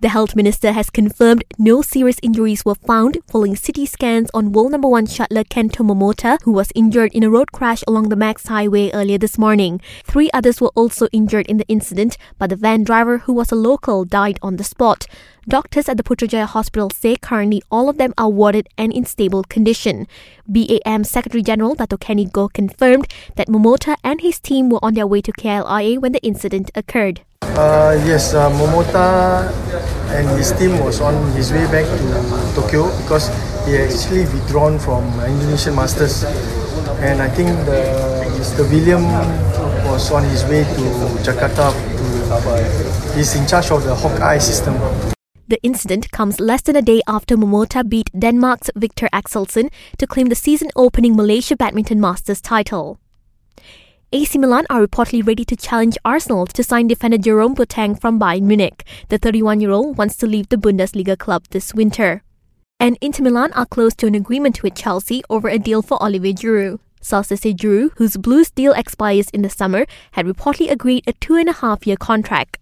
The health minister has confirmed no serious injuries were found following CT scans on world number one shuttler Kento Momota, who was injured in a road crash along the MEX Highway earlier this morning. Three others were also injured in the incident, but the van driver, who was a local, died on the spot. Doctors at the Putrajaya Hospital say currently all of them are warded and in stable condition. BAM Secretary General Dato Kenny Goh confirmed that Momota and his team were on their way to KLIA when the incident occurred. Uh, yes, uh, Momota and his team was on his way back to Tokyo because he actually withdrawn from Indonesian Masters, and I think the Mr. William was on his way to Jakarta. To, he's in charge of the Hawkeye system. The incident comes less than a day after Momota beat Denmark's Viktor Axelsen to claim the season-opening Malaysia Badminton Masters title. AC Milan are reportedly ready to challenge Arsenal to sign defender Jerome Boateng from Bayern Munich. The 31-year-old wants to leave the Bundesliga club this winter. And Inter Milan are close to an agreement with Chelsea over a deal for Olivier Giroud. Sources say Giroud, whose Blues deal expires in the summer, had reportedly agreed a two and a half year contract.